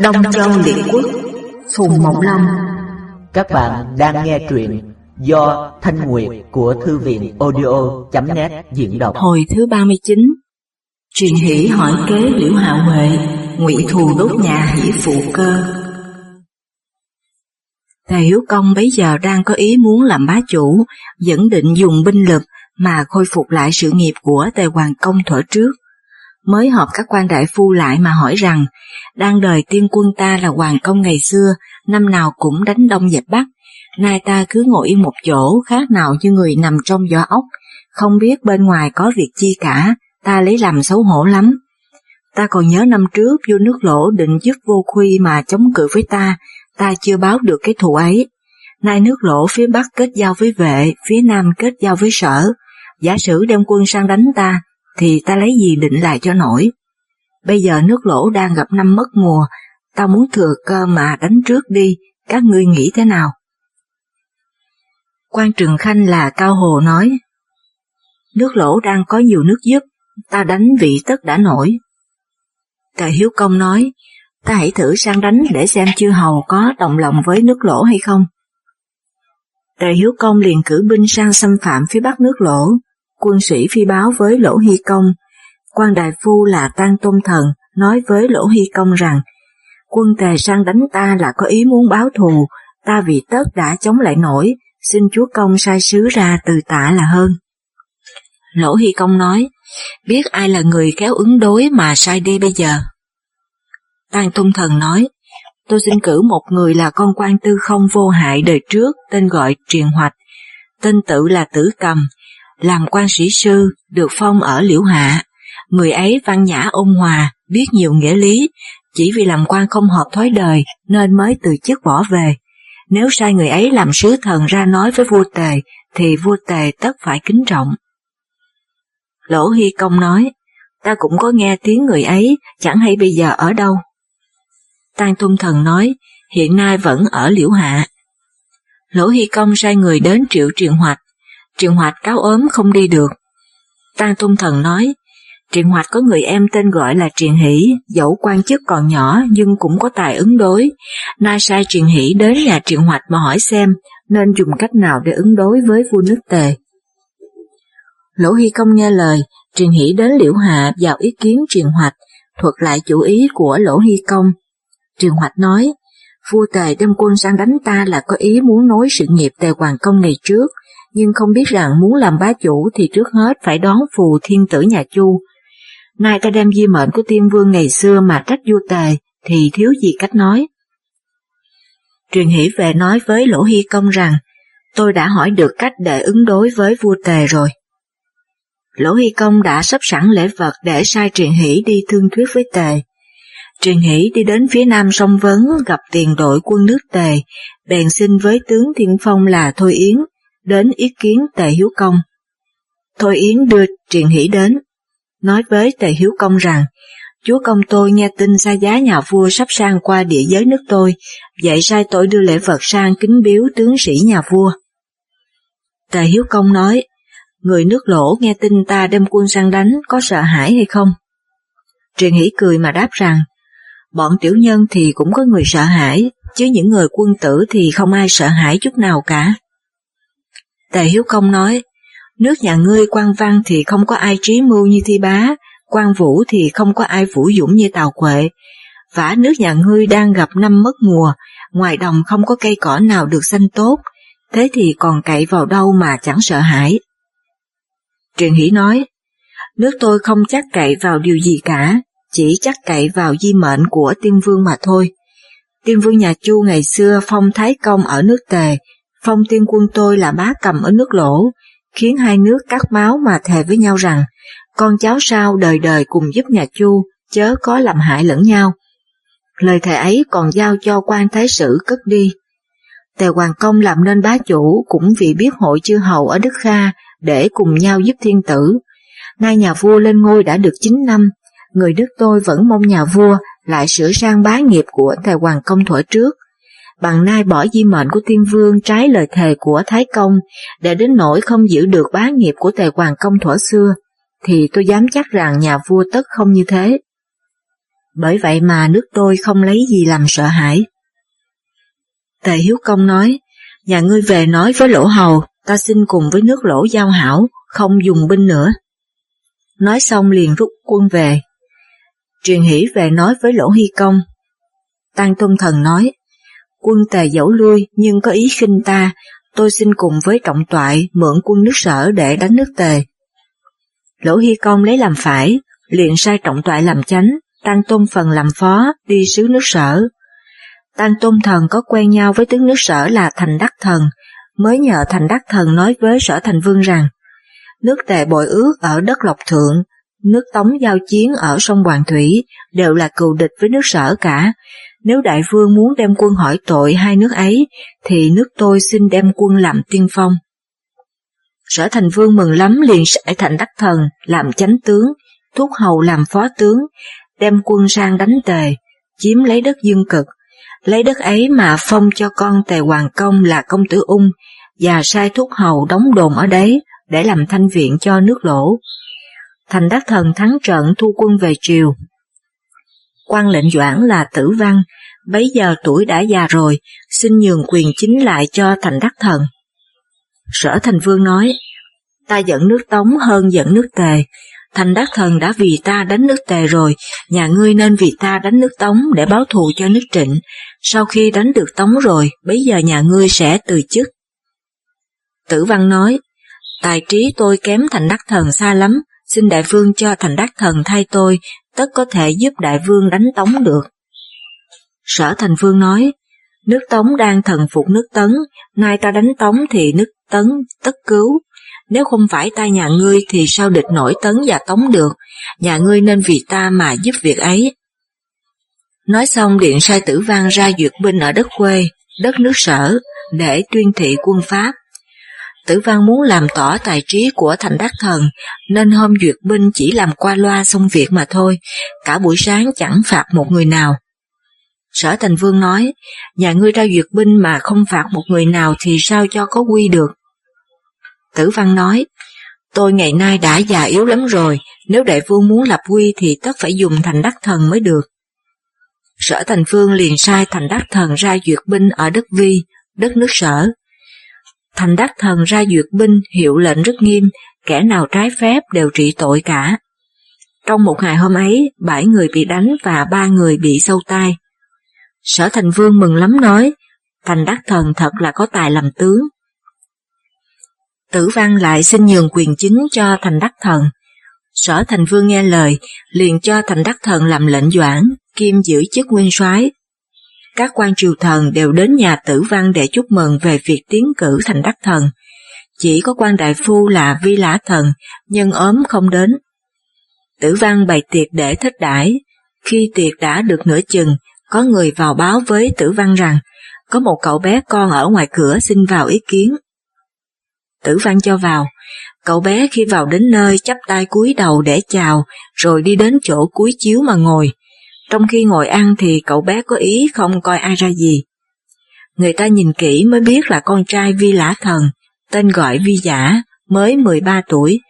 Đông Châu Liệt Quốc Phùng Mộng Long Các bạn đang nghe truyện do Thanh Nguyệt của Thư viện audio.net diễn đọc. Hồi thứ 39 Truyền hỷ hỏi kế Liễu Hạ Huệ ngụy thù đốt nhà hỷ phụ cơ. Tề Hiếu Công bấy giờ đang có ý muốn làm bá chủ, dẫn định dùng binh lực mà khôi phục lại sự nghiệp của Tề Hoàng Công thuở trước mới họp các quan đại phu lại mà hỏi rằng, đang đời tiên quân ta là hoàng công ngày xưa, năm nào cũng đánh đông dẹp bắc, nay ta cứ ngồi yên một chỗ khác nào như người nằm trong gió ốc, không biết bên ngoài có việc chi cả, ta lấy làm xấu hổ lắm. Ta còn nhớ năm trước vua nước lỗ định dứt vô khuy mà chống cự với ta, ta chưa báo được cái thù ấy. Nay nước lỗ phía bắc kết giao với vệ, phía nam kết giao với sở, giả sử đem quân sang đánh ta, thì ta lấy gì định lại cho nổi. Bây giờ nước lỗ đang gặp năm mất mùa, ta muốn thừa cơ mà đánh trước đi, các ngươi nghĩ thế nào? Quan Trường Khanh là Cao Hồ nói, nước lỗ đang có nhiều nước giúp, ta đánh vị tất đã nổi. Tề Hiếu Công nói, ta hãy thử sang đánh để xem chư hầu có đồng lòng với nước lỗ hay không. Tề Hiếu Công liền cử binh sang xâm phạm phía bắc nước lỗ, quân sĩ phi báo với Lỗ Hy Công. quan đại phu là Tăng Tôn Thần nói với Lỗ Hy Công rằng, quân tề sang đánh ta là có ý muốn báo thù, ta vì tất đã chống lại nổi, xin chúa công sai sứ ra từ tạ là hơn. Lỗ Hy Công nói, biết ai là người kéo ứng đối mà sai đi bây giờ. Tăng Tôn Thần nói, tôi xin cử một người là con quan tư không vô hại đời trước tên gọi Triền Hoạch, tên tự là Tử Cầm, làm quan sĩ sư, được phong ở Liễu Hạ. Người ấy văn nhã ôn hòa, biết nhiều nghĩa lý, chỉ vì làm quan không hợp thói đời nên mới từ chức bỏ về. Nếu sai người ấy làm sứ thần ra nói với vua tề, thì vua tề tất phải kính trọng. Lỗ Hy Công nói, ta cũng có nghe tiếng người ấy, chẳng hay bây giờ ở đâu. Tăng Tung Thần nói, hiện nay vẫn ở Liễu Hạ. Lỗ Hy Công sai người đến triệu Triền hoạch, Triệu Hoạch cáo ốm không đi được. Tăng tôn Thần nói, Triền Hoạch có người em tên gọi là Triền Hỷ, dẫu quan chức còn nhỏ nhưng cũng có tài ứng đối. Nay sai Triền Hỷ đến nhà Triền Hoạch mà hỏi xem nên dùng cách nào để ứng đối với vua nước Tề. Lỗ Hy Công nghe lời, Triền Hỷ đến Liễu Hạ vào ý kiến Triền Hoạch, thuật lại chủ ý của Lỗ Hy Công. Triền Hoạch nói, vua Tề đem quân sang đánh ta là có ý muốn nối sự nghiệp Tề Hoàng Công ngày trước, nhưng không biết rằng muốn làm bá chủ thì trước hết phải đón phù thiên tử nhà Chu. Nay ta đem di mệnh của tiên vương ngày xưa mà trách vua tề thì thiếu gì cách nói. Truyền hỷ về nói với Lỗ Hy Công rằng, tôi đã hỏi được cách để ứng đối với vua tề rồi. Lỗ Hy Công đã sắp sẵn lễ vật để sai Truyền Hỷ đi thương thuyết với Tề. Truyền Hỷ đi đến phía nam sông Vấn gặp tiền đội quân nước Tề, bèn xin với tướng Thiên Phong là Thôi Yến đến ý kiến Tề Hiếu Công. Thôi Yến đưa Triền Hỷ đến, nói với Tề Hiếu Công rằng, chúa công tôi nghe tin xa giá nhà vua sắp sang qua địa giới nước tôi, vậy sai tôi đưa lễ vật sang kính biếu tướng sĩ nhà vua. Tề Hiếu Công nói, người nước lỗ nghe tin ta đem quân sang đánh có sợ hãi hay không? Triền Hỷ cười mà đáp rằng, bọn tiểu nhân thì cũng có người sợ hãi, chứ những người quân tử thì không ai sợ hãi chút nào cả. Tề Hiếu Công nói, nước nhà ngươi quan văn thì không có ai trí mưu như thi bá, quan vũ thì không có ai vũ dũng như tào quệ, vả nước nhà ngươi đang gặp năm mất mùa, ngoài đồng không có cây cỏ nào được xanh tốt, thế thì còn cậy vào đâu mà chẳng sợ hãi. Truyền Hỷ nói, nước tôi không chắc cậy vào điều gì cả, chỉ chắc cậy vào di mệnh của tiên vương mà thôi. Tiên vương nhà Chu ngày xưa phong thái công ở nước Tề, Phong tiên quân tôi là bá cầm ở nước lỗ, khiến hai nước cắt máu mà thề với nhau rằng, con cháu sau đời đời cùng giúp nhà Chu, chớ có làm hại lẫn nhau. Lời thề ấy còn giao cho quan thái sử cất đi. Tề Hoàng Công làm nên bá chủ cũng vì biết hội chư hầu ở Đức Kha để cùng nhau giúp thiên tử. Nay nhà vua lên ngôi đã được 9 năm, người Đức tôi vẫn mong nhà vua lại sửa sang bá nghiệp của Tề Hoàng Công thuở trước, bằng nai bỏ di mệnh của tiên vương trái lời thề của Thái Công để đến nỗi không giữ được bá nghiệp của tề hoàng công thuở xưa, thì tôi dám chắc rằng nhà vua tất không như thế. bởi vậy mà nước tôi không lấy gì làm sợ hãi. Tề Hiếu Công nói, nhà ngươi về nói với lỗ hầu, ta xin cùng với nước lỗ giao hảo, không dùng binh nữa. Nói xong liền rút quân về. Truyền hỷ về nói với lỗ hy công. Tăng Tôn Thần nói, quân tề dẫu lui nhưng có ý khinh ta, tôi xin cùng với trọng toại mượn quân nước sở để đánh nước tề. Lỗ Hy Công lấy làm phải, liền sai trọng toại làm chánh, Tăng Tôn Phần làm phó, đi sứ nước sở. Tăng Tôn Thần có quen nhau với tướng nước sở là Thành Đắc Thần, mới nhờ Thành Đắc Thần nói với sở thành vương rằng, nước tề bội ước ở đất Lộc Thượng, nước Tống giao chiến ở sông Hoàng Thủy đều là cừu địch với nước sở cả. Nếu đại vương muốn đem quân hỏi tội hai nước ấy, thì nước tôi xin đem quân làm tiên phong. Sở thành vương mừng lắm liền sải thành đắc thần làm chánh tướng, thúc hầu làm phó tướng, đem quân sang đánh tề, chiếm lấy đất dương cực, lấy đất ấy mà phong cho con tề hoàng công là công tử ung, và sai thúc hầu đóng đồn ở đấy để làm thanh viện cho nước lỗ. Thành đắc thần thắng trận thu quân về triều quan lệnh doãn là tử văn, bấy giờ tuổi đã già rồi, xin nhường quyền chính lại cho thành đắc thần. Sở thành vương nói, ta dẫn nước Tống hơn dẫn nước Tề, thành đắc thần đã vì ta đánh nước Tề rồi, nhà ngươi nên vì ta đánh nước Tống để báo thù cho nước Trịnh, sau khi đánh được Tống rồi, bấy giờ nhà ngươi sẽ từ chức. Tử văn nói, tài trí tôi kém thành đắc thần xa lắm, xin đại vương cho thành đắc thần thay tôi, tất có thể giúp đại vương đánh Tống được. Sở thành vương nói, nước Tống đang thần phục nước Tấn, nay ta đánh Tống thì nước Tấn tất cứu. Nếu không phải ta nhà ngươi thì sao địch nổi Tấn và Tống được, nhà ngươi nên vì ta mà giúp việc ấy. Nói xong điện sai tử vang ra duyệt binh ở đất quê, đất nước sở, để tuyên thị quân Pháp. Tử văn muốn làm tỏ tài trí của thành đắc thần, nên hôm duyệt binh chỉ làm qua loa xong việc mà thôi, cả buổi sáng chẳng phạt một người nào. Sở Thành Vương nói, nhà ngươi ra duyệt binh mà không phạt một người nào thì sao cho có quy được. Tử Văn nói, tôi ngày nay đã già yếu lắm rồi, nếu đại vương muốn lập quy thì tất phải dùng thành đắc thần mới được. Sở Thành Vương liền sai thành đắc thần ra duyệt binh ở đất Vi, đất nước sở. Thành đắc thần ra duyệt binh hiệu lệnh rất nghiêm, kẻ nào trái phép đều trị tội cả. Trong một ngày hôm ấy, bảy người bị đánh và ba người bị sâu tai. Sở Thành Vương mừng lắm nói, Thành Đắc Thần thật là có tài làm tướng. Tử Văn lại xin nhường quyền chính cho Thành Đắc Thần. Sở Thành Vương nghe lời, liền cho Thành Đắc Thần làm lệnh doãn, kim giữ chức nguyên soái. Các quan triều thần đều đến nhà Tử Văn để chúc mừng về việc tiến cử Thành Đắc Thần. Chỉ có quan đại phu là Vi Lã Thần, nhân ốm không đến. Tử Văn bày tiệc để thích đãi, khi tiệc đã được nửa chừng có người vào báo với tử văn rằng có một cậu bé con ở ngoài cửa xin vào ý kiến. Tử văn cho vào, cậu bé khi vào đến nơi chắp tay cúi đầu để chào, rồi đi đến chỗ cúi chiếu mà ngồi. Trong khi ngồi ăn thì cậu bé có ý không coi ai ra gì. Người ta nhìn kỹ mới biết là con trai Vi Lã Thần, tên gọi Vi Giả, mới 13 tuổi.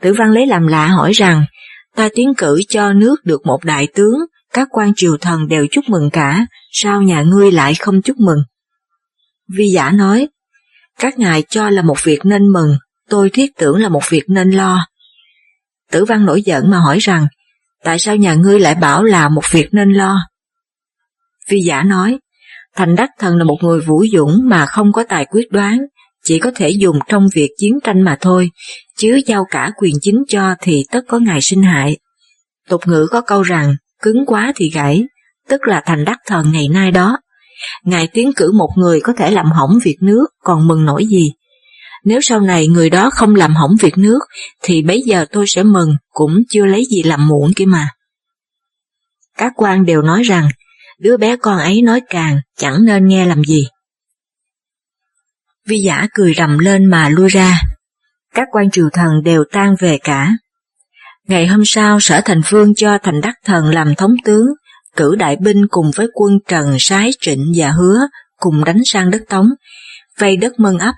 Tử văn lấy làm lạ hỏi rằng, ta tiến cử cho nước được một đại tướng, các quan triều thần đều chúc mừng cả, sao nhà ngươi lại không chúc mừng? Vi giả nói, các ngài cho là một việc nên mừng, tôi thiết tưởng là một việc nên lo. Tử văn nổi giận mà hỏi rằng, tại sao nhà ngươi lại bảo là một việc nên lo? Vi giả nói, Thành Đắc Thần là một người vũ dũng mà không có tài quyết đoán, chỉ có thể dùng trong việc chiến tranh mà thôi, chứ giao cả quyền chính cho thì tất có ngày sinh hại. Tục ngữ có câu rằng, cứng quá thì gãy, tức là thành đắc thần ngày nay đó. Ngài tiến cử một người có thể làm hỏng việc nước, còn mừng nổi gì. Nếu sau này người đó không làm hỏng việc nước, thì bấy giờ tôi sẽ mừng, cũng chưa lấy gì làm muộn kia mà. Các quan đều nói rằng, đứa bé con ấy nói càng, chẳng nên nghe làm gì. Vi giả cười rầm lên mà lui ra. Các quan triều thần đều tan về cả, Ngày hôm sau sở thành vương cho thành đắc thần làm thống tướng, cử đại binh cùng với quân Trần, Sái, Trịnh và Hứa cùng đánh sang đất Tống, vây đất Mân ấp.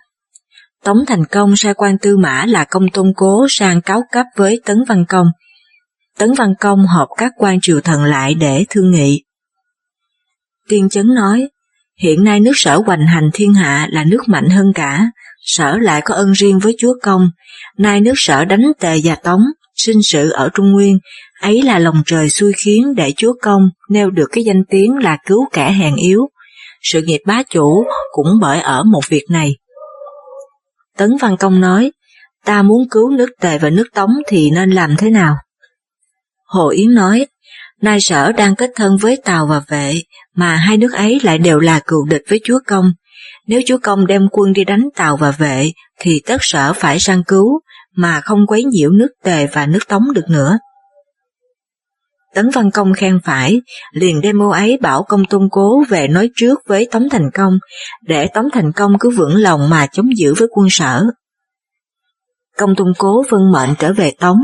Tống thành công sai quan tư mã là công tôn cố sang cáo cấp với Tấn Văn Công. Tấn Văn Công họp các quan triều thần lại để thương nghị. Tiên Chấn nói, hiện nay nước sở hoành hành thiên hạ là nước mạnh hơn cả, sở lại có ân riêng với chúa công, nay nước sở đánh tề và tống, sinh sự ở Trung Nguyên, ấy là lòng trời xui khiến để chúa công nêu được cái danh tiếng là cứu kẻ hèn yếu. Sự nghiệp bá chủ cũng bởi ở một việc này. Tấn Văn Công nói, ta muốn cứu nước tề và nước tống thì nên làm thế nào? Hồ Yến nói, nay sở đang kết thân với Tàu và Vệ, mà hai nước ấy lại đều là cựu địch với chúa công. Nếu chúa công đem quân đi đánh Tàu và Vệ, thì tất sở phải sang cứu, mà không quấy nhiễu nước Tề và nước Tống được nữa. Tấn Văn Công khen phải, liền đem mưu ấy bảo công tôn cố về nói trước với Tống Thành Công, để Tống Thành Công cứ vững lòng mà chống giữ với quân sở. Công tôn cố vân mệnh trở về Tống.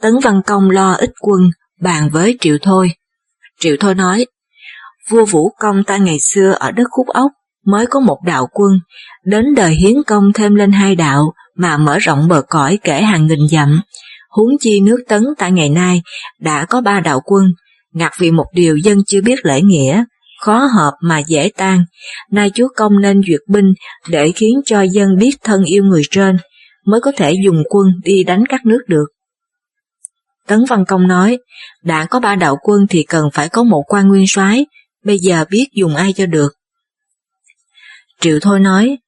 Tấn Văn Công lo ít quân, bàn với Triệu Thôi. Triệu Thôi nói, vua Vũ Công ta ngày xưa ở đất khúc ốc, mới có một đạo quân, đến đời hiến công thêm lên hai đạo mà mở rộng bờ cõi kể hàng nghìn dặm, huống chi nước tấn tại ngày nay đã có ba đạo quân, ngặt vì một điều dân chưa biết lễ nghĩa, khó hợp mà dễ tan, nay chúa công nên duyệt binh để khiến cho dân biết thân yêu người trên, mới có thể dùng quân đi đánh các nước được. Tấn Văn Công nói, đã có ba đạo quân thì cần phải có một quan nguyên soái, bây giờ biết dùng ai cho được. Triệu Thôi nói,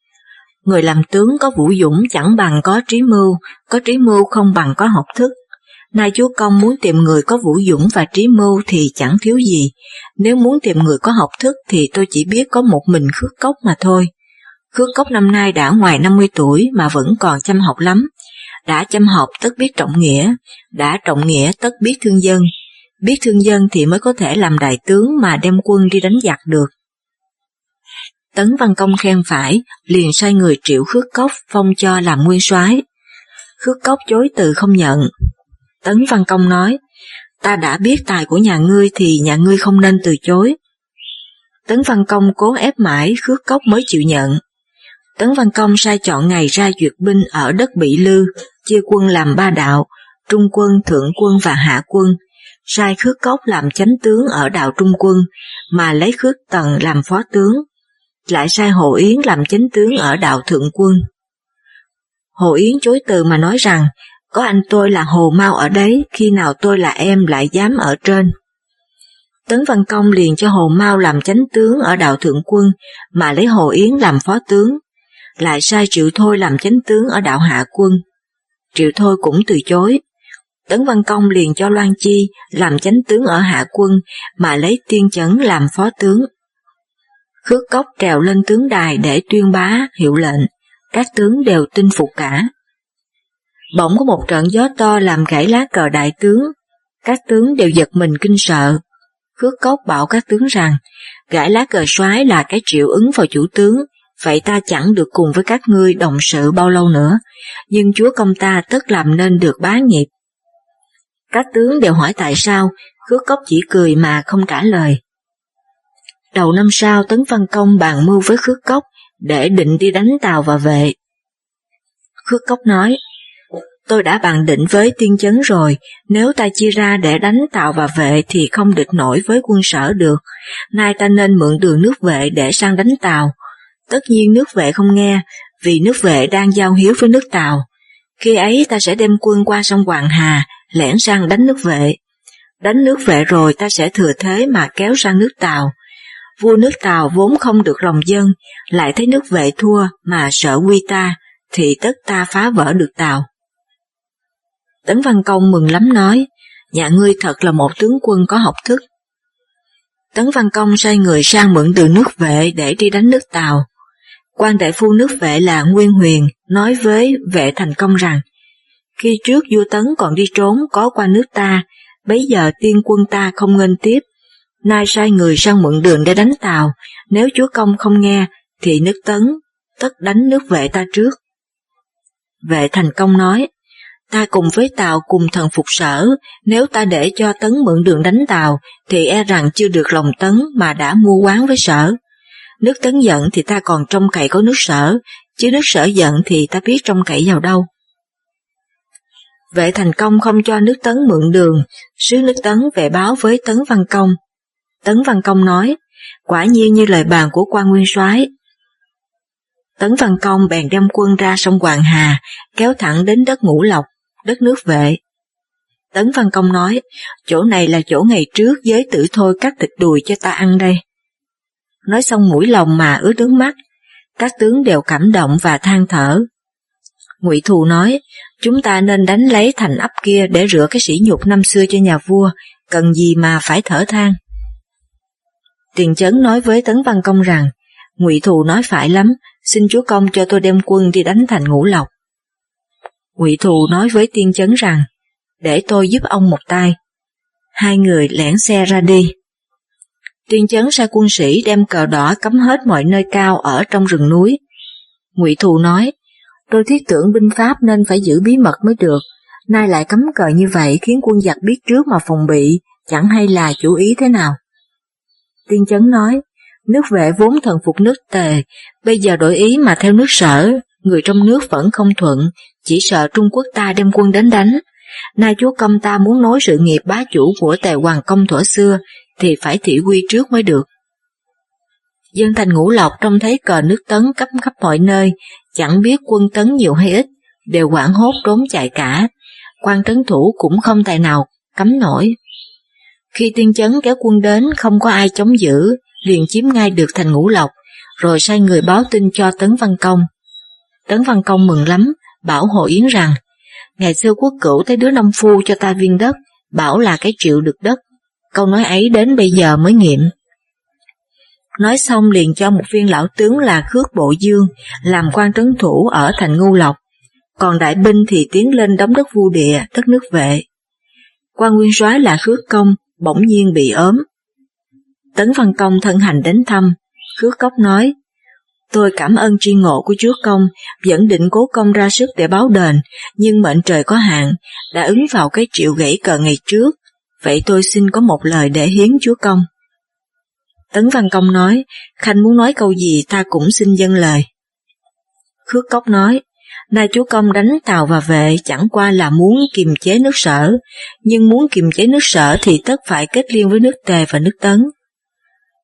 người làm tướng có vũ dũng chẳng bằng có trí mưu, có trí mưu không bằng có học thức. Nay chúa công muốn tìm người có vũ dũng và trí mưu thì chẳng thiếu gì, nếu muốn tìm người có học thức thì tôi chỉ biết có một mình khước cốc mà thôi. Khước cốc năm nay đã ngoài 50 tuổi mà vẫn còn chăm học lắm, đã chăm học tất biết trọng nghĩa, đã trọng nghĩa tất biết thương dân, biết thương dân thì mới có thể làm đại tướng mà đem quân đi đánh giặc được. Tấn Văn Công khen phải, liền sai người triệu khước cốc phong cho làm nguyên soái. Khước cốc chối từ không nhận. Tấn Văn Công nói, ta đã biết tài của nhà ngươi thì nhà ngươi không nên từ chối. Tấn Văn Công cố ép mãi khước cốc mới chịu nhận. Tấn Văn Công sai chọn ngày ra duyệt binh ở đất Bị Lư, chia quân làm ba đạo, Trung quân, Thượng quân và Hạ quân, sai khước cốc làm chánh tướng ở đạo Trung quân, mà lấy khước tần làm phó tướng lại sai Hồ Yến làm chánh tướng ở đạo thượng quân. Hồ Yến chối từ mà nói rằng, có anh tôi là Hồ Mau ở đấy, khi nào tôi là em lại dám ở trên. Tấn Văn Công liền cho Hồ Mau làm chánh tướng ở đạo thượng quân, mà lấy Hồ Yến làm phó tướng, lại sai Triệu Thôi làm chánh tướng ở đạo hạ quân. Triệu Thôi cũng từ chối. Tấn Văn Công liền cho Loan Chi làm chánh tướng ở hạ quân, mà lấy Tiên Chấn làm phó tướng. Khước cốc trèo lên tướng đài để tuyên bá hiệu lệnh, các tướng đều tin phục cả. Bỗng có một trận gió to làm gãy lá cờ đại tướng, các tướng đều giật mình kinh sợ. Khước cốc bảo các tướng rằng, gãy lá cờ soái là cái triệu ứng vào chủ tướng, vậy ta chẳng được cùng với các ngươi đồng sự bao lâu nữa, nhưng chúa công ta tất làm nên được bá nghiệp. Các tướng đều hỏi tại sao, khước cốc chỉ cười mà không trả lời. Đầu năm sau Tấn Văn Công bàn mưu với Khước Cốc để định đi đánh Tàu và vệ. Khước Cốc nói, tôi đã bàn định với tiên chấn rồi, nếu ta chia ra để đánh Tàu và vệ thì không địch nổi với quân sở được, nay ta nên mượn đường nước vệ để sang đánh Tàu. Tất nhiên nước vệ không nghe, vì nước vệ đang giao hiếu với nước Tàu. Khi ấy ta sẽ đem quân qua sông Hoàng Hà, lẻn sang đánh nước vệ. Đánh nước vệ rồi ta sẽ thừa thế mà kéo sang nước Tàu, vua nước Tàu vốn không được lòng dân, lại thấy nước vệ thua mà sợ quy ta, thì tất ta phá vỡ được Tàu. Tấn Văn Công mừng lắm nói, nhà ngươi thật là một tướng quân có học thức. Tấn Văn Công sai người sang mượn từ nước vệ để đi đánh nước Tàu. quan đại phu nước vệ là Nguyên Huyền nói với vệ thành công rằng, khi trước vua Tấn còn đi trốn có qua nước ta, bấy giờ tiên quân ta không ngân tiếp, nay sai người sang mượn đường để đánh Tàu, nếu chúa công không nghe, thì nước tấn, tất đánh nước vệ ta trước. Vệ thành công nói, ta cùng với Tàu cùng thần phục sở, nếu ta để cho tấn mượn đường đánh Tàu, thì e rằng chưa được lòng tấn mà đã mua quán với sở. Nước tấn giận thì ta còn trông cậy có nước sở, chứ nước sở giận thì ta biết trông cậy vào đâu. Vệ thành công không cho nước tấn mượn đường, sứ nước tấn về báo với Tấn Văn Công. Tấn Văn Công nói, quả nhiên như lời bàn của quan nguyên soái. Tấn Văn Công bèn đem quân ra sông Hoàng Hà, kéo thẳng đến đất Ngũ Lộc, đất nước vệ. Tấn Văn Công nói, chỗ này là chỗ ngày trước giới tử thôi cắt thịt đùi cho ta ăn đây. Nói xong mũi lòng mà ướt nước mắt, các tướng đều cảm động và than thở. Ngụy Thù nói, chúng ta nên đánh lấy thành ấp kia để rửa cái sỉ nhục năm xưa cho nhà vua, cần gì mà phải thở than. Tiền chấn nói với Tấn Văn Công rằng, Ngụy Thù nói phải lắm, xin chúa công cho tôi đem quân đi đánh thành ngũ lộc. Ngụy Thù nói với Tiên Chấn rằng, để tôi giúp ông một tay. Hai người lẻn xe ra đi. Tiên Chấn sai quân sĩ đem cờ đỏ cấm hết mọi nơi cao ở trong rừng núi. Ngụy Thù nói, tôi thiết tưởng binh pháp nên phải giữ bí mật mới được, nay lại cấm cờ như vậy khiến quân giặc biết trước mà phòng bị, chẳng hay là chủ ý thế nào. Tiên Chấn nói, nước vệ vốn thần phục nước tề, bây giờ đổi ý mà theo nước sở, người trong nước vẫn không thuận, chỉ sợ Trung Quốc ta đem quân đến đánh. Nay chúa công ta muốn nối sự nghiệp bá chủ của tề hoàng công thuở xưa, thì phải thị quy trước mới được. Dân thành ngũ lộc trông thấy cờ nước tấn cấp khắp mọi nơi, chẳng biết quân tấn nhiều hay ít, đều quảng hốt trốn chạy cả, quan tấn thủ cũng không tài nào cấm nổi. Khi tiên chấn kéo quân đến không có ai chống giữ, liền chiếm ngay được thành ngũ lộc, rồi sai người báo tin cho Tấn Văn Công. Tấn Văn Công mừng lắm, bảo Hồ Yến rằng, ngày xưa quốc cửu thấy đứa nông phu cho ta viên đất, bảo là cái triệu được đất, câu nói ấy đến bây giờ mới nghiệm. Nói xong liền cho một viên lão tướng là Khước Bộ Dương làm quan trấn thủ ở thành Ngưu Lộc, còn đại binh thì tiến lên đóng đất vu địa, đất nước vệ. Quan nguyên soái là Khước Công bỗng nhiên bị ốm. Tấn Văn Công thân hành đến thăm, Khước Cốc nói, Tôi cảm ơn tri ngộ của Chúa Công, vẫn định cố công ra sức để báo đền, nhưng mệnh trời có hạn, đã ứng vào cái triệu gãy cờ ngày trước, vậy tôi xin có một lời để hiến Chúa Công. Tấn Văn Công nói, Khanh muốn nói câu gì ta cũng xin dâng lời. Khước Cốc nói, nay chúa công đánh tàu và vệ chẳng qua là muốn kiềm chế nước sở, nhưng muốn kiềm chế nước sở thì tất phải kết liên với nước tề và nước tấn.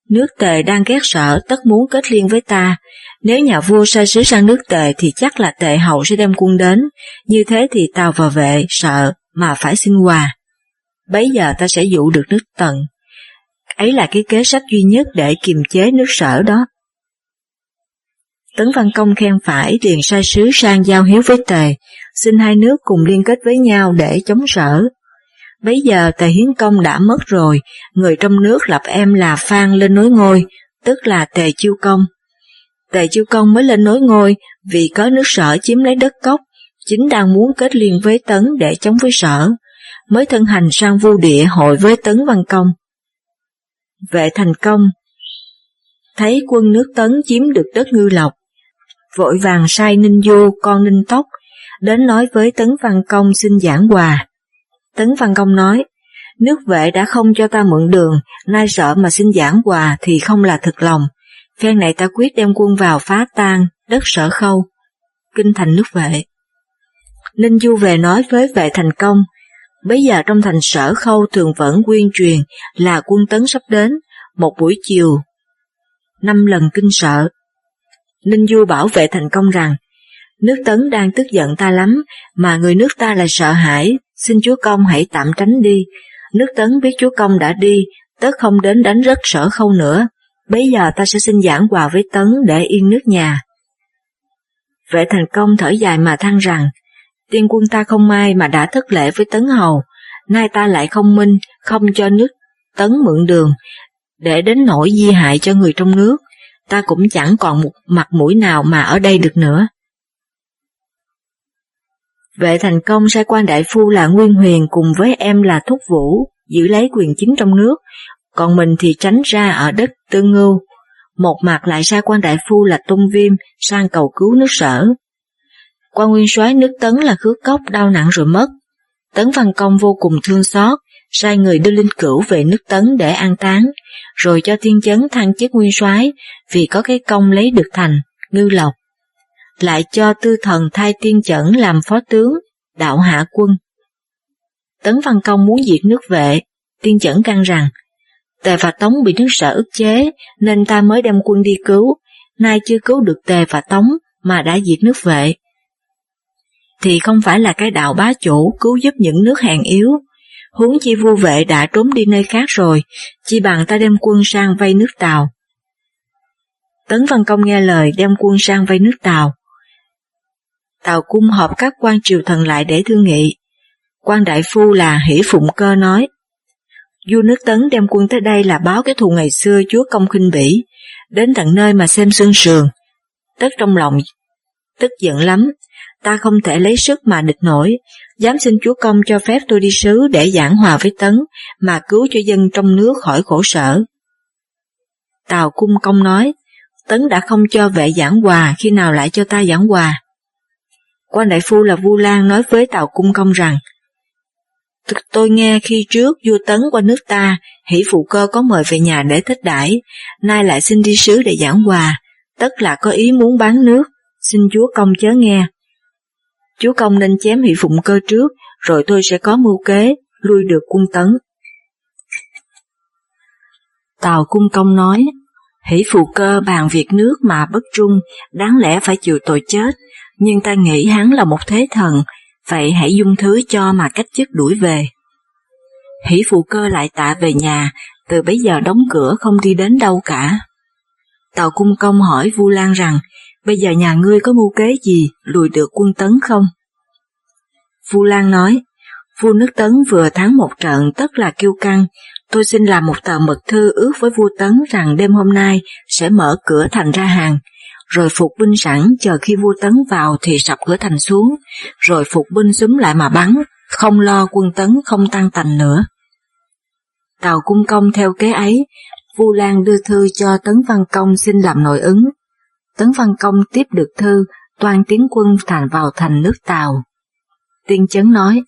Nước tề đang ghét sở tất muốn kết liên với ta, nếu nhà vua sai sứ sang nước tề thì chắc là tề hậu sẽ đem quân đến, như thế thì tàu và vệ sợ mà phải xin quà. Bấy giờ ta sẽ dụ được nước tần. Ấy là cái kế sách duy nhất để kiềm chế nước sở đó. Tấn Văn Công khen phải liền sai sứ sang giao hiếu với Tề, xin hai nước cùng liên kết với nhau để chống sở. Bấy giờ Tề Hiến Công đã mất rồi, người trong nước lập em là Phan lên nối ngôi, tức là Tề Chiêu Công. Tề Chiêu Công mới lên nối ngôi vì có nước sở chiếm lấy đất cốc, chính đang muốn kết liên với Tấn để chống với sở, mới thân hành sang vu địa hội với Tấn Văn Công. Vệ thành công Thấy quân nước Tấn chiếm được đất ngư lộc, vội vàng sai Ninh Du con Ninh Tóc đến nói với Tấn Văn Công xin giảng quà. Tấn Văn Công nói, nước vệ đã không cho ta mượn đường, nay sợ mà xin giảng quà thì không là thực lòng. Phen này ta quyết đem quân vào phá tan đất sở khâu, kinh thành nước vệ. Ninh Du về nói với vệ thành công, bây giờ trong thành sở khâu thường vẫn quyên truyền là quân tấn sắp đến, một buổi chiều, năm lần kinh sợ, Ninh Du bảo vệ thành công rằng, nước tấn đang tức giận ta lắm, mà người nước ta lại sợ hãi, xin chúa công hãy tạm tránh đi. Nước tấn biết chúa công đã đi, tất không đến đánh rất sở khâu nữa, bây giờ ta sẽ xin giảng quà với tấn để yên nước nhà. Vệ thành công thở dài mà than rằng, tiên quân ta không may mà đã thất lễ với tấn hầu, nay ta lại không minh, không cho nước tấn mượn đường, để đến nỗi di hại cho người trong nước, ta cũng chẳng còn một mặt mũi nào mà ở đây được nữa. Vệ thành công sai quan đại phu là Nguyên Huyền cùng với em là Thúc Vũ giữ lấy quyền chính trong nước, còn mình thì tránh ra ở đất Tương Ngưu. Một mặt lại sai quan đại phu là Tung Viêm sang cầu cứu nước sở. Quan nguyên soái nước Tấn là Khước Cốc đau nặng rồi mất. Tấn Văn Công vô cùng thương xót, sai người đưa linh cửu về nước Tấn để an táng, rồi cho thiên chấn thăng chức nguyên soái vì có cái công lấy được thành, ngư lộc. Lại cho tư thần thay tiên chẩn làm phó tướng, đạo hạ quân. Tấn Văn Công muốn diệt nước vệ, tiên chẩn căn rằng, Tề và Tống bị nước sở ức chế nên ta mới đem quân đi cứu, nay chưa cứu được Tề và Tống mà đã diệt nước vệ. Thì không phải là cái đạo bá chủ cứu giúp những nước hèn yếu, huống chi vua vệ đã trốn đi nơi khác rồi, chi bằng ta đem quân sang vây nước Tàu. Tấn Văn Công nghe lời đem quân sang vây nước Tàu. Tàu cung họp các quan triều thần lại để thương nghị. quan đại phu là Hỷ Phụng Cơ nói, vua nước Tấn đem quân tới đây là báo cái thù ngày xưa chúa công khinh bỉ, đến tận nơi mà xem sương sườn. Tất trong lòng tức giận lắm, ta không thể lấy sức mà địch nổi, dám xin chúa công cho phép tôi đi sứ để giảng hòa với Tấn, mà cứu cho dân trong nước khỏi khổ sở. Tào Cung Công nói, Tấn đã không cho vệ giảng hòa, khi nào lại cho ta giảng hòa? Quan đại phu là Vu Lan nói với Tào Cung Công rằng, Tôi nghe khi trước vua Tấn qua nước ta, hỷ phụ cơ có mời về nhà để thích đãi, nay lại xin đi sứ để giảng hòa, tất là có ý muốn bán nước, xin chúa công chớ nghe. Chúa công nên chém hỷ phụng cơ trước, rồi tôi sẽ có mưu kế, lui được quân Tấn. Tào Cung Công nói, hỷ phụ cơ bàn việc nước mà bất trung, đáng lẽ phải chịu tội chết, nhưng ta nghĩ hắn là một thế thần, vậy hãy dung thứ cho mà cách chức đuổi về. Hỷ phụ cơ lại tạ về nhà, từ bấy giờ đóng cửa không đi đến đâu cả. Tào Cung Công hỏi Vu Lan rằng, bây giờ nhà ngươi có mưu kế gì lùi được quân Tấn không? Vu Lan nói, vua nước Tấn vừa thắng một trận tất là kiêu căng, tôi xin làm một tờ mật thư ước với vua Tấn rằng đêm hôm nay sẽ mở cửa thành ra hàng, rồi phục binh sẵn chờ khi vua Tấn vào thì sập cửa thành xuống, rồi phục binh xúm lại mà bắn, không lo quân Tấn không tăng tành nữa. Tàu cung công theo kế ấy, Vu Lan đưa thư cho Tấn Văn Công xin làm nội ứng. Tấn Văn Công tiếp được thư, toàn tiến quân thành vào thành nước Tàu. Tiên chấn nói,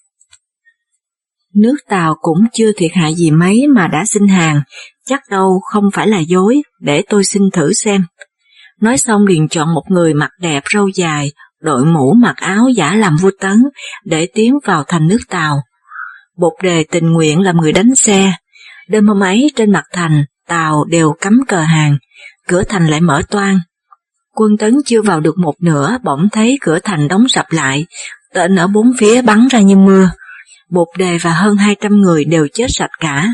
Nước Tàu cũng chưa thiệt hại gì mấy mà đã xin hàng, chắc đâu không phải là dối, để tôi xin thử xem. Nói xong liền chọn một người mặt đẹp râu dài, đội mũ mặc áo giả làm vua tấn, để tiến vào thành nước Tàu. Bột đề tình nguyện làm người đánh xe. Đêm hôm ấy trên mặt thành, Tàu đều cắm cờ hàng, cửa thành lại mở toan. Quân tấn chưa vào được một nửa, bỗng thấy cửa thành đóng sập lại, tên ở bốn phía bắn ra như mưa. Bột đề và hơn 200 người đều chết sạch cả.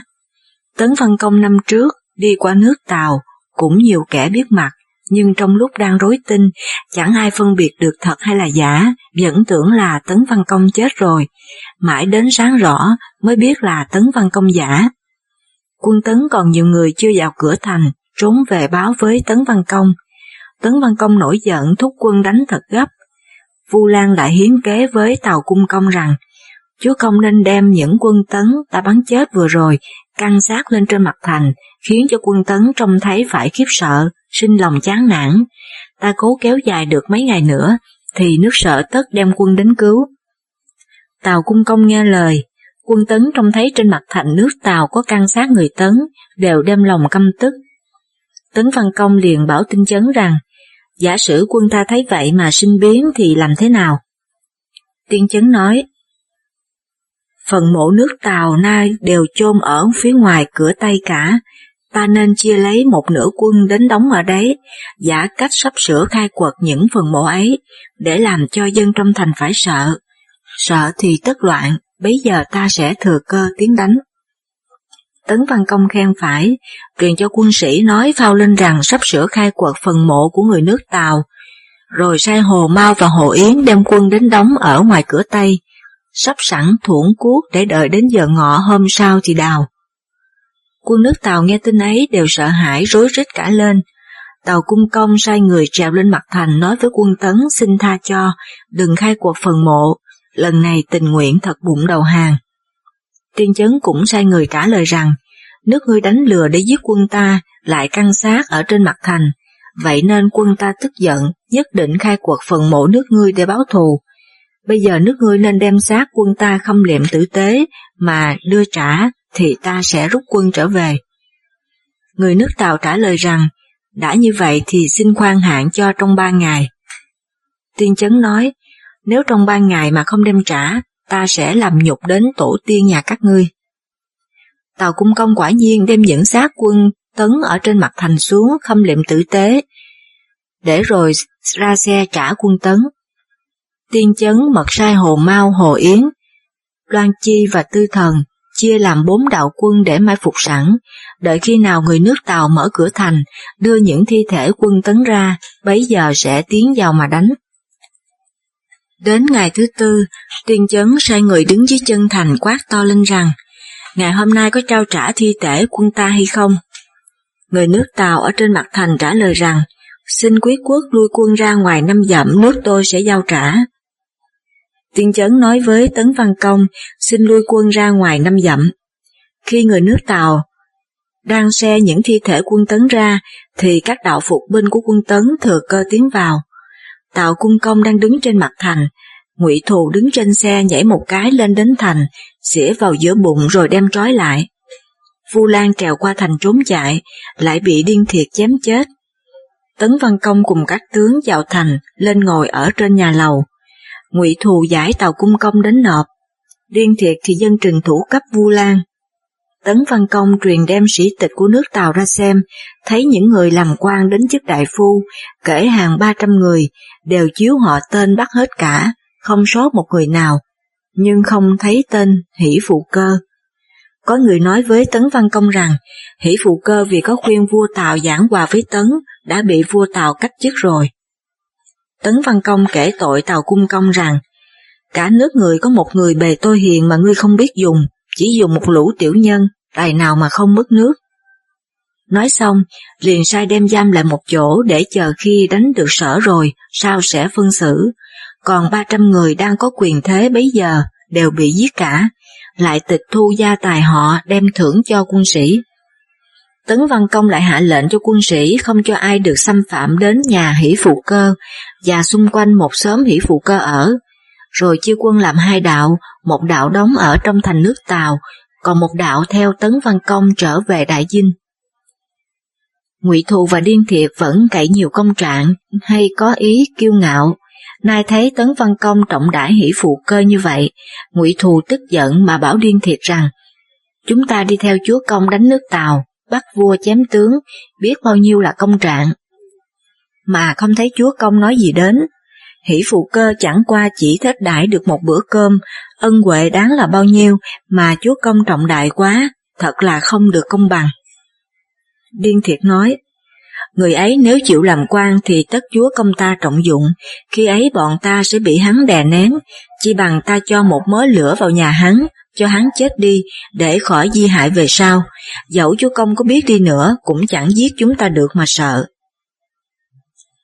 Tấn Văn Công năm trước, đi qua nước Tàu, cũng nhiều kẻ biết mặt, nhưng trong lúc đang rối tin, chẳng ai phân biệt được thật hay là giả, vẫn tưởng là Tấn Văn Công chết rồi, mãi đến sáng rõ mới biết là Tấn Văn Công giả. Quân Tấn còn nhiều người chưa vào cửa thành, trốn về báo với Tấn Văn Công. Tấn Văn Công nổi giận thúc quân đánh thật gấp. Vu Lan lại hiến kế với Tàu Cung Công rằng, Chúa Công nên đem những quân Tấn đã bắn chết vừa rồi căng sát lên trên mặt thành, khiến cho quân Tấn trông thấy phải khiếp sợ, sinh lòng chán nản. Ta cố kéo dài được mấy ngày nữa, thì nước sợ tất đem quân đến cứu. Tàu cung công nghe lời, quân Tấn trông thấy trên mặt thành nước Tàu có căn sát người Tấn, đều đem lòng căm tức. Tấn Văn Công liền bảo tinh chấn rằng, giả sử quân ta thấy vậy mà sinh biến thì làm thế nào? Tiên chấn nói, phần mộ nước Tàu nay đều chôn ở phía ngoài cửa Tây cả, ta nên chia lấy một nửa quân đến đóng ở đấy, giả cách sắp sửa khai quật những phần mộ ấy, để làm cho dân trong thành phải sợ. Sợ thì tất loạn, bấy giờ ta sẽ thừa cơ tiến đánh. Tấn Văn Công khen phải, truyền cho quân sĩ nói phao lên rằng sắp sửa khai quật phần mộ của người nước Tàu, rồi sai Hồ Mao và Hồ Yến đem quân đến đóng ở ngoài cửa Tây, sắp sẵn thuẫn cuốc để đợi đến giờ ngọ hôm sau thì đào. Quân nước Tàu nghe tin ấy đều sợ hãi rối rít cả lên. Tàu cung công sai người trèo lên mặt thành nói với quân tấn xin tha cho, đừng khai cuộc phần mộ, lần này tình nguyện thật bụng đầu hàng. Tiên chấn cũng sai người trả lời rằng, nước ngươi đánh lừa để giết quân ta, lại căng sát ở trên mặt thành, vậy nên quân ta tức giận, nhất định khai quật phần mộ nước ngươi để báo thù. Bây giờ nước ngươi nên đem xác quân ta khâm liệm tử tế, mà đưa trả thì ta sẽ rút quân trở về. Người nước Tàu trả lời rằng, đã như vậy thì xin khoan hạn cho trong ba ngày. Tiên chấn nói, nếu trong ba ngày mà không đem trả, ta sẽ làm nhục đến tổ tiên nhà các ngươi. Tàu cung công quả nhiên đem những xác quân tấn ở trên mặt thành xuống khâm liệm tử tế, để rồi ra xe trả quân tấn. Tiên chấn mật sai Hồ Mao Hồ Yến, Loan Chi và Tư Thần chia làm bốn đạo quân để mai phục sẵn, đợi khi nào người nước Tàu mở cửa thành, đưa những thi thể quân tấn ra, bấy giờ sẽ tiến vào mà đánh. Đến ngày thứ tư, tiên chấn sai người đứng dưới chân thành quát to lên rằng, ngày hôm nay có trao trả thi thể quân ta hay không? Người nước Tàu ở trên mặt thành trả lời rằng, xin quý quốc lui quân ra ngoài năm dặm nước tôi sẽ giao trả. Tiên chấn nói với Tấn Văn Công xin lui quân ra ngoài năm dặm. Khi người nước Tàu đang xe những thi thể quân Tấn ra, thì các đạo phục binh của quân Tấn thừa cơ tiến vào. Tào cung công đang đứng trên mặt thành, ngụy Thù đứng trên xe nhảy một cái lên đến thành, xỉa vào giữa bụng rồi đem trói lại. Vu Lan trèo qua thành trốn chạy, lại bị điên thiệt chém chết. Tấn Văn Công cùng các tướng vào thành, lên ngồi ở trên nhà lầu. Ngụy Thù giải tàu cung công đến nộp. Điên thiệt thì dân trừng thủ cấp Vu Lan. Tấn Văn Công truyền đem sĩ tịch của nước Tàu ra xem, thấy những người làm quan đến chức đại phu, kể hàng ba trăm người, đều chiếu họ tên bắt hết cả, không sót một người nào, nhưng không thấy tên hỷ phụ cơ. Có người nói với Tấn Văn Công rằng, hỷ phụ cơ vì có khuyên vua Tàu giảng hòa với Tấn, đã bị vua Tàu cách chức rồi. Tấn Văn Công kể tội Tàu Cung Công rằng, cả nước người có một người bề tôi hiền mà ngươi không biết dùng, chỉ dùng một lũ tiểu nhân, tài nào mà không mất nước. Nói xong, liền sai đem giam lại một chỗ để chờ khi đánh được sở rồi, sao sẽ phân xử. Còn 300 người đang có quyền thế bấy giờ đều bị giết cả, lại tịch thu gia tài họ đem thưởng cho quân sĩ. Tấn Văn Công lại hạ lệnh cho quân sĩ không cho ai được xâm phạm đến nhà hỷ phụ cơ và xung quanh một xóm hỷ phụ cơ ở, rồi chia quân làm hai đạo, một đạo đóng ở trong thành nước Tàu, còn một đạo theo Tấn Văn Công trở về Đại Dinh. Ngụy Thù và Điên Thiệp vẫn cậy nhiều công trạng hay có ý kiêu ngạo, nay thấy Tấn Văn Công trọng đãi hỷ phụ cơ như vậy, Ngụy Thù tức giận mà bảo Điên Thiệp rằng chúng ta đi theo chúa công đánh nước Tàu, bắt vua chém tướng, biết bao nhiêu là công trạng. Mà không thấy chúa công nói gì đến, hỷ phụ cơ chẳng qua chỉ thích đãi được một bữa cơm, ân huệ đáng là bao nhiêu mà chúa công trọng đại quá, thật là không được công bằng. Điên thiệt nói, người ấy nếu chịu làm quan thì tất chúa công ta trọng dụng, khi ấy bọn ta sẽ bị hắn đè nén, chỉ bằng ta cho một mớ lửa vào nhà hắn, cho hắn chết đi để khỏi di hại về sau, dẫu chúa công có biết đi nữa cũng chẳng giết chúng ta được mà sợ.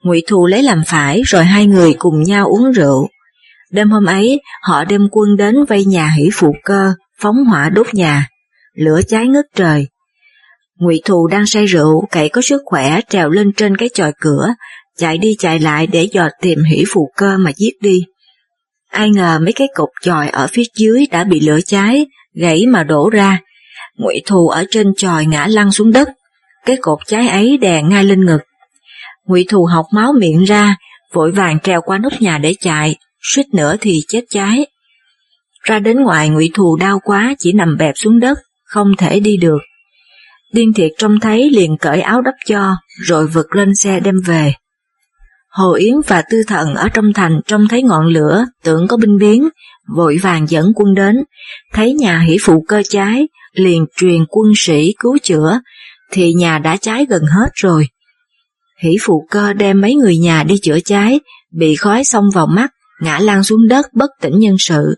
Ngụy Thù lấy làm phải rồi hai người cùng nhau uống rượu. Đêm hôm ấy, họ đem quân đến vây nhà hỷ phụ cơ, phóng hỏa đốt nhà, lửa cháy ngất trời. Ngụy Thù đang say rượu, cậy có sức khỏe trèo lên trên cái chòi cửa, chạy đi chạy lại để dò tìm hỷ phụ cơ mà giết đi. Ai ngờ mấy cái cột chòi ở phía dưới đã bị lửa cháy, gãy mà đổ ra. Ngụy Thù ở trên chòi ngã lăn xuống đất, cái cột cháy ấy đè ngay lên ngực. Ngụy Thù học máu miệng ra, vội vàng treo qua nóc nhà để chạy, suýt nữa thì chết cháy. Ra đến ngoài Ngụy Thù đau quá chỉ nằm bẹp xuống đất, không thể đi được. Điên thiệt trông thấy liền cởi áo đắp cho, rồi vực lên xe đem về. Hồ Yến và Tư Thần ở trong thành trông thấy ngọn lửa, tưởng có binh biến, vội vàng dẫn quân đến, thấy nhà hỷ phụ cơ cháy, liền truyền quân sĩ cứu chữa, thì nhà đã cháy gần hết rồi. Hỷ phụ cơ đem mấy người nhà đi chữa cháy, bị khói xông vào mắt, ngã lăn xuống đất bất tỉnh nhân sự.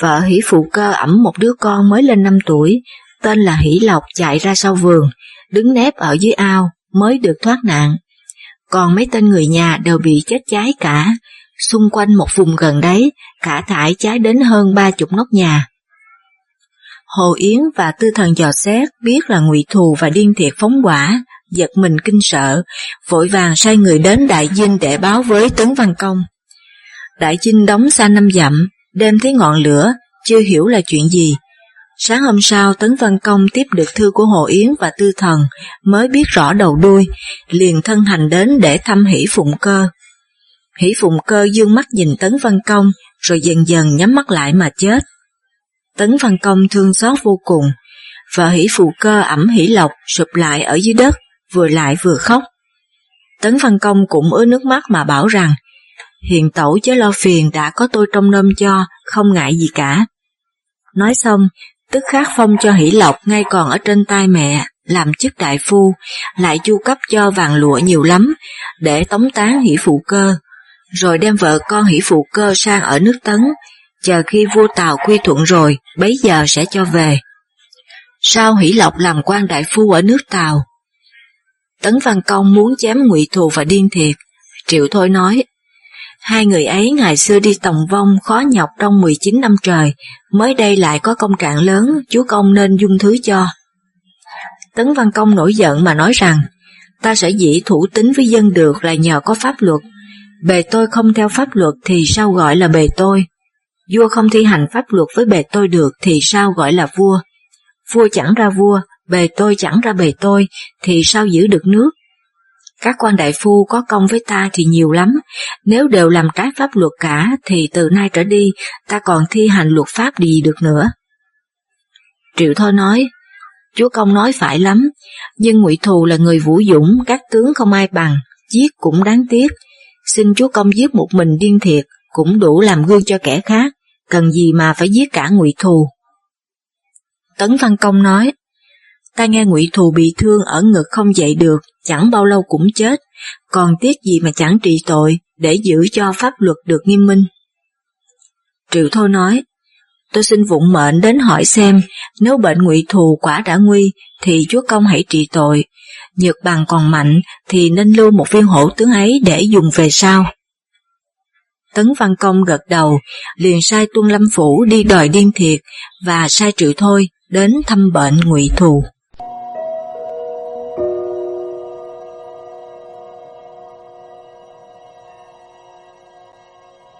Vợ hỷ phụ cơ ẩm một đứa con mới lên 5 tuổi, tên là Hỷ Lộc chạy ra sau vườn, đứng nép ở dưới ao, mới được thoát nạn còn mấy tên người nhà đều bị chết cháy cả, xung quanh một vùng gần đấy, cả thải cháy đến hơn ba chục nóc nhà. Hồ Yến và Tư Thần dò xét biết là ngụy thù và điên thiệt phóng quả, giật mình kinh sợ, vội vàng sai người đến Đại Dinh để báo với Tấn Văn Công. Đại Dinh đóng xa năm dặm, đêm thấy ngọn lửa, chưa hiểu là chuyện gì, Sáng hôm sau Tấn Văn Công tiếp được thư của Hồ Yến và Tư Thần, mới biết rõ đầu đuôi, liền thân hành đến để thăm hỷ phụng cơ. Hỷ phụng cơ dương mắt nhìn Tấn Văn Công, rồi dần dần nhắm mắt lại mà chết. Tấn Văn Công thương xót vô cùng, vợ hỷ phụ cơ ẩm hỷ lộc sụp lại ở dưới đất, vừa lại vừa khóc. Tấn Văn Công cũng ứa nước mắt mà bảo rằng, hiện tẩu chớ lo phiền đã có tôi trong nôm cho, không ngại gì cả. Nói xong, tức khắc phong cho hỷ lộc ngay còn ở trên tay mẹ, làm chức đại phu, lại chu cấp cho vàng lụa nhiều lắm, để tống tán hỷ phụ cơ, rồi đem vợ con hỷ phụ cơ sang ở nước Tấn, chờ khi vua Tàu quy thuận rồi, bấy giờ sẽ cho về. Sao hỷ lộc làm quan đại phu ở nước Tàu? Tấn Văn Công muốn chém ngụy thù và điên thiệt, Triệu Thôi nói, hai người ấy ngày xưa đi tòng vong khó nhọc trong 19 năm trời, mới đây lại có công trạng lớn, chúa công nên dung thứ cho. Tấn Văn Công nổi giận mà nói rằng, ta sẽ dĩ thủ tính với dân được là nhờ có pháp luật, bề tôi không theo pháp luật thì sao gọi là bề tôi, vua không thi hành pháp luật với bề tôi được thì sao gọi là vua, vua chẳng ra vua, bề tôi chẳng ra bề tôi thì sao giữ được nước. Các quan đại phu có công với ta thì nhiều lắm, nếu đều làm trái pháp luật cả thì từ nay trở đi ta còn thi hành luật pháp gì được nữa. Triệu Thôi nói, Chúa Công nói phải lắm, nhưng ngụy Thù là người vũ dũng, các tướng không ai bằng, giết cũng đáng tiếc. Xin Chúa Công giết một mình điên thiệt, cũng đủ làm gương cho kẻ khác, cần gì mà phải giết cả ngụy Thù. Tấn Văn Công nói, ta nghe ngụy Thù bị thương ở ngực không dậy được, chẳng bao lâu cũng chết, còn tiếc gì mà chẳng trị tội, để giữ cho pháp luật được nghiêm minh. Triệu Thôi nói, Tôi xin vụng mệnh đến hỏi xem, nếu bệnh ngụy thù quả đã nguy, thì Chúa Công hãy trị tội. Nhược bằng còn mạnh, thì nên lưu một viên hổ tướng ấy để dùng về sau. Tấn Văn Công gật đầu, liền sai Tuân Lâm Phủ đi đòi điên thiệt, và sai triệu thôi đến thăm bệnh ngụy thù.